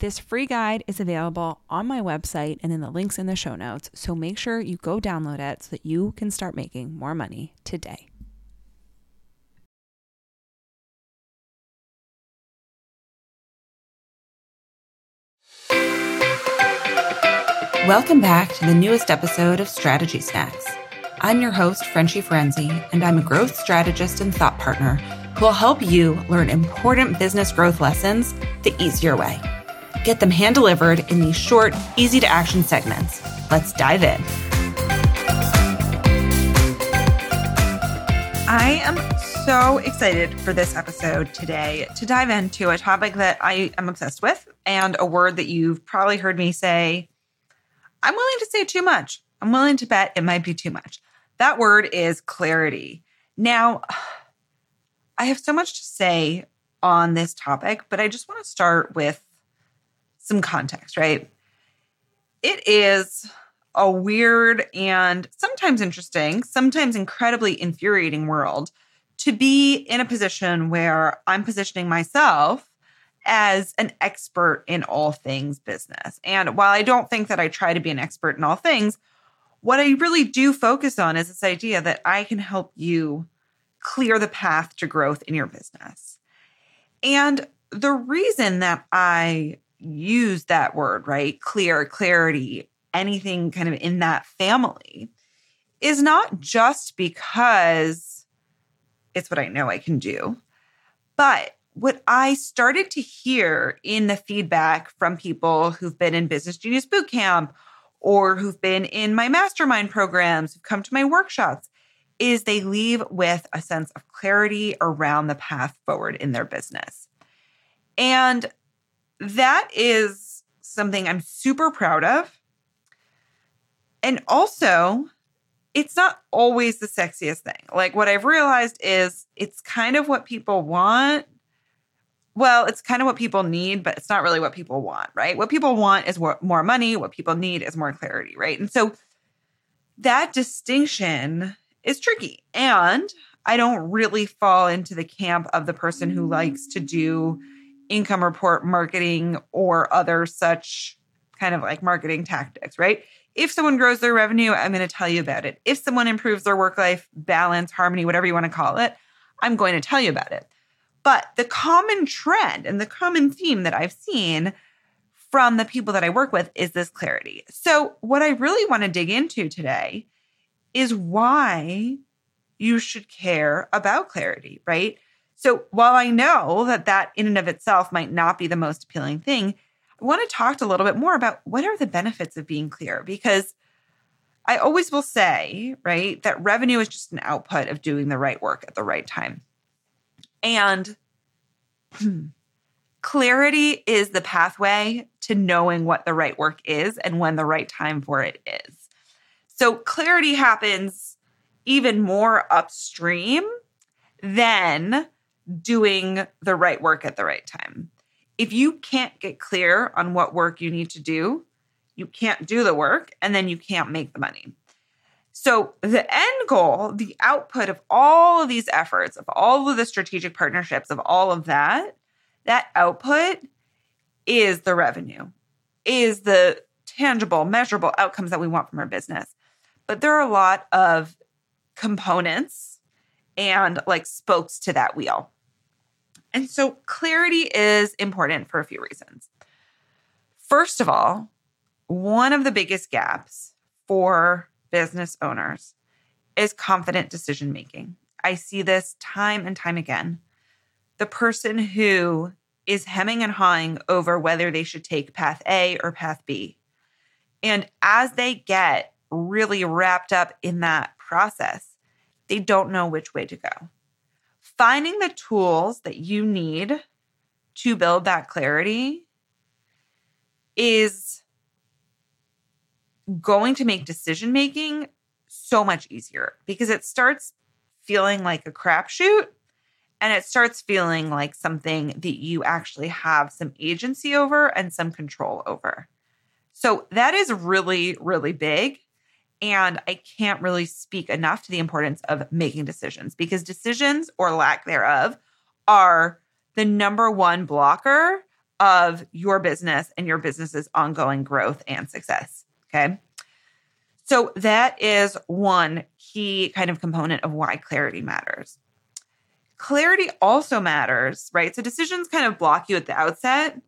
This free guide is available on my website and in the links in the show notes, so make sure you go download it so that you can start making more money today. Welcome back to the newest episode of Strategy Snacks. I'm your host, Frenchie Ferenczi, and I'm a growth strategist and thought partner who will help you learn important business growth lessons the easier way. Get them hand delivered in these short, easy to action segments. Let's dive in. I am so excited for this episode today to dive into a topic that I am obsessed with and a word that you've probably heard me say I'm willing to say too much. I'm willing to bet it might be too much. That word is clarity. Now, I have so much to say on this topic, but I just want to start with some context, right? It is a weird and sometimes interesting, sometimes incredibly infuriating world to be in a position where I'm positioning myself as an expert in all things business. And while I don't think that I try to be an expert in all things, what I really do focus on is this idea that I can help you clear the path to growth in your business. And the reason that I use that word, right? Clear, clarity, anything kind of in that family is not just because it's what I know I can do, but what I started to hear in the feedback from people who've been in Business Genius Bootcamp or who've been in my mastermind programs, who've come to my workshops, is they leave with a sense of clarity around the path forward in their business. And that is something I'm super proud of. And also, it's not always the sexiest thing. Like, what I've realized is it's kind of what people want, well, it's kind of what people need, but it's not really what people want, right? What people want is more money. What people need is more clarity, right? And so that distinction is tricky. And I don't really fall into the camp of the person who likes to do income report marketing or other such kind of like marketing tactics, right? If someone grows their revenue, I'm going to tell you about it. If someone improves their work life balance, harmony, whatever you want to call it, I'm going to tell you about it. But the common trend and the common theme that I've seen from the people that I work with is this clarity. So, what I really want to dig into today is why you should care about clarity, right? So, while I know that that in and of itself might not be the most appealing thing, I want to talk a little bit more about what are the benefits of being clear because I always will say, right, that revenue is just an output of doing the right work at the right time. And clarity is the pathway to knowing what the right work is and when the right time for it is. So clarity happens even more upstream than doing the right work at the right time. If you can't get clear on what work you need to do, you can't do the work and then you can't make the money. So, the end goal, the output of all of these efforts, of all of the strategic partnerships, of all of that, that output is the revenue, is the tangible, measurable outcomes that we want from our business. But there are a lot of components and like spokes to that wheel. And so, clarity is important for a few reasons. First of all, one of the biggest gaps for business owners is confident decision making. I see this time and time again. The person who is hemming and hawing over whether they should take path A or path B. And as they get really wrapped up in that process, they don't know which way to go. Finding the tools that you need to build that clarity is going to make decision making so much easier because it starts feeling like a crapshoot and it starts feeling like something that you actually have some agency over and some control over. So that is really, really big. And I can't really speak enough to the importance of making decisions because decisions or lack thereof are the number one blocker of your business and your business's ongoing growth and success. Okay. So that is one key kind of component of why clarity matters. Clarity also matters, right? So decisions kind of block you at the outset.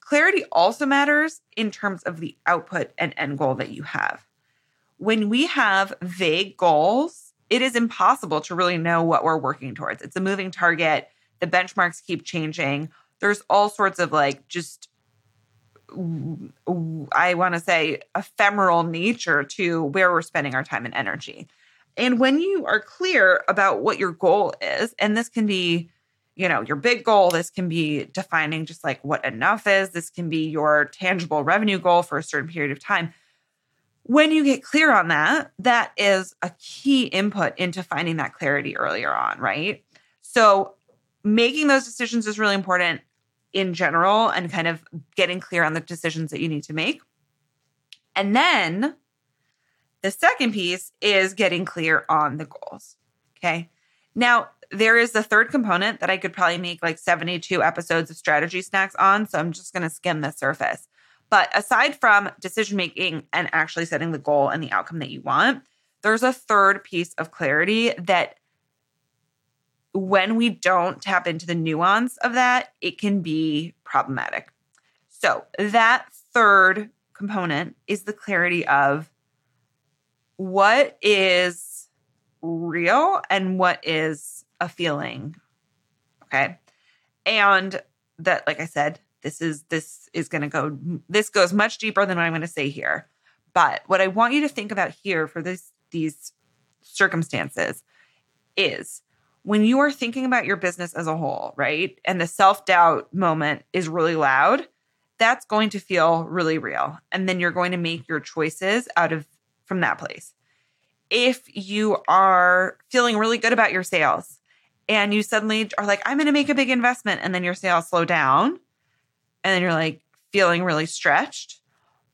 Clarity also matters in terms of the output and end goal that you have. When we have vague goals, it is impossible to really know what we're working towards. It's a moving target. The benchmarks keep changing. There's all sorts of like just I want to say ephemeral nature to where we're spending our time and energy. And when you are clear about what your goal is, and this can be, you know, your big goal, this can be defining just like what enough is, this can be your tangible revenue goal for a certain period of time. When you get clear on that, that is a key input into finding that clarity earlier on, right? So, making those decisions is really important in general and kind of getting clear on the decisions that you need to make. And then the second piece is getting clear on the goals. Okay. Now, there is the third component that I could probably make like 72 episodes of strategy snacks on. So I'm just going to skim the surface. But aside from decision making and actually setting the goal and the outcome that you want, there's a third piece of clarity that when we don't tap into the nuance of that, it can be problematic. So, that third component is the clarity of what is real and what is a feeling. Okay. And that, like I said, this is this is going to go this goes much deeper than what i'm going to say here but what i want you to think about here for this these circumstances is when you are thinking about your business as a whole, right? And the self doubt moment is really loud, that's going to feel really real. And then you're going to make your choices out of from that place. If you are feeling really good about your sales and you suddenly are like, I'm going to make a big investment, and then your sales slow down, and then you're like feeling really stretched,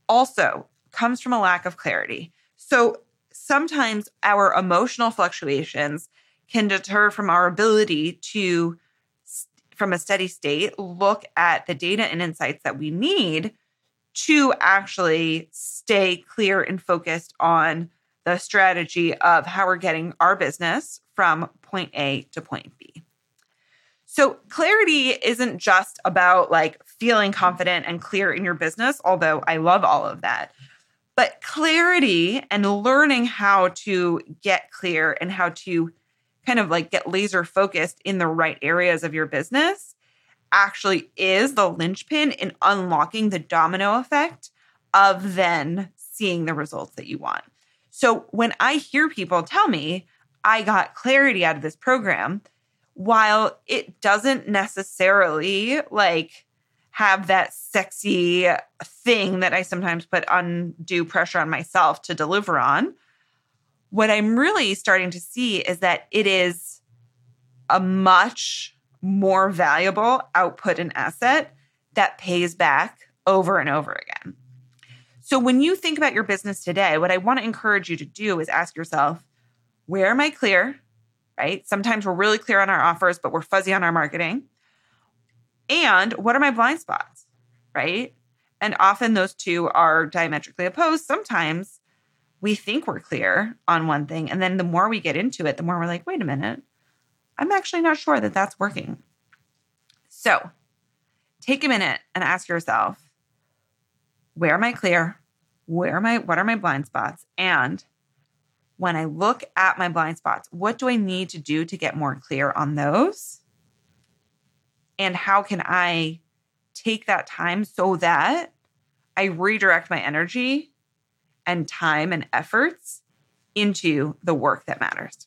also comes from a lack of clarity. So sometimes our emotional fluctuations can deter from our ability to, from a steady state, look at the data and insights that we need to actually stay clear and focused on the strategy of how we're getting our business from point A to point B. So, clarity isn't just about like feeling confident and clear in your business, although I love all of that. But clarity and learning how to get clear and how to kind of like get laser focused in the right areas of your business actually is the linchpin in unlocking the domino effect of then seeing the results that you want. So when I hear people tell me I got clarity out of this program, while it doesn't necessarily like have that sexy thing that I sometimes put undue pressure on myself to deliver on, what I'm really starting to see is that it is a much more valuable output and asset that pays back over and over again. So when you think about your business today, what I want to encourage you to do is ask yourself, where am I clear? Right? Sometimes we're really clear on our offers, but we're fuzzy on our marketing. And what are my blind spots? Right? And often those two are diametrically opposed. Sometimes we think we're clear on one thing. And then the more we get into it, the more we're like, wait a minute, I'm actually not sure that that's working. So take a minute and ask yourself, where am I clear? Where am I? What are my blind spots? And when I look at my blind spots, what do I need to do to get more clear on those? And how can I take that time so that I redirect my energy and time and efforts into the work that matters.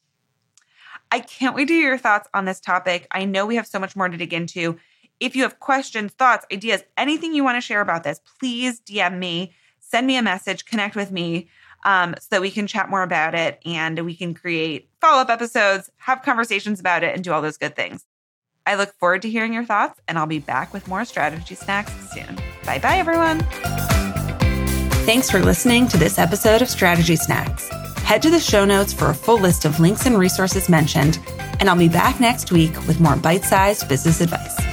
I can't wait to hear your thoughts on this topic. I know we have so much more to dig into. If you have questions, thoughts, ideas, anything you want to share about this, please DM me, send me a message, connect with me. Um, so that we can chat more about it and we can create follow up episodes, have conversations about it, and do all those good things. I look forward to hearing your thoughts, and I'll be back with more strategy snacks soon. Bye bye, everyone. Thanks for listening to this episode of Strategy Snacks. Head to the show notes for a full list of links and resources mentioned, and I'll be back next week with more bite sized business advice.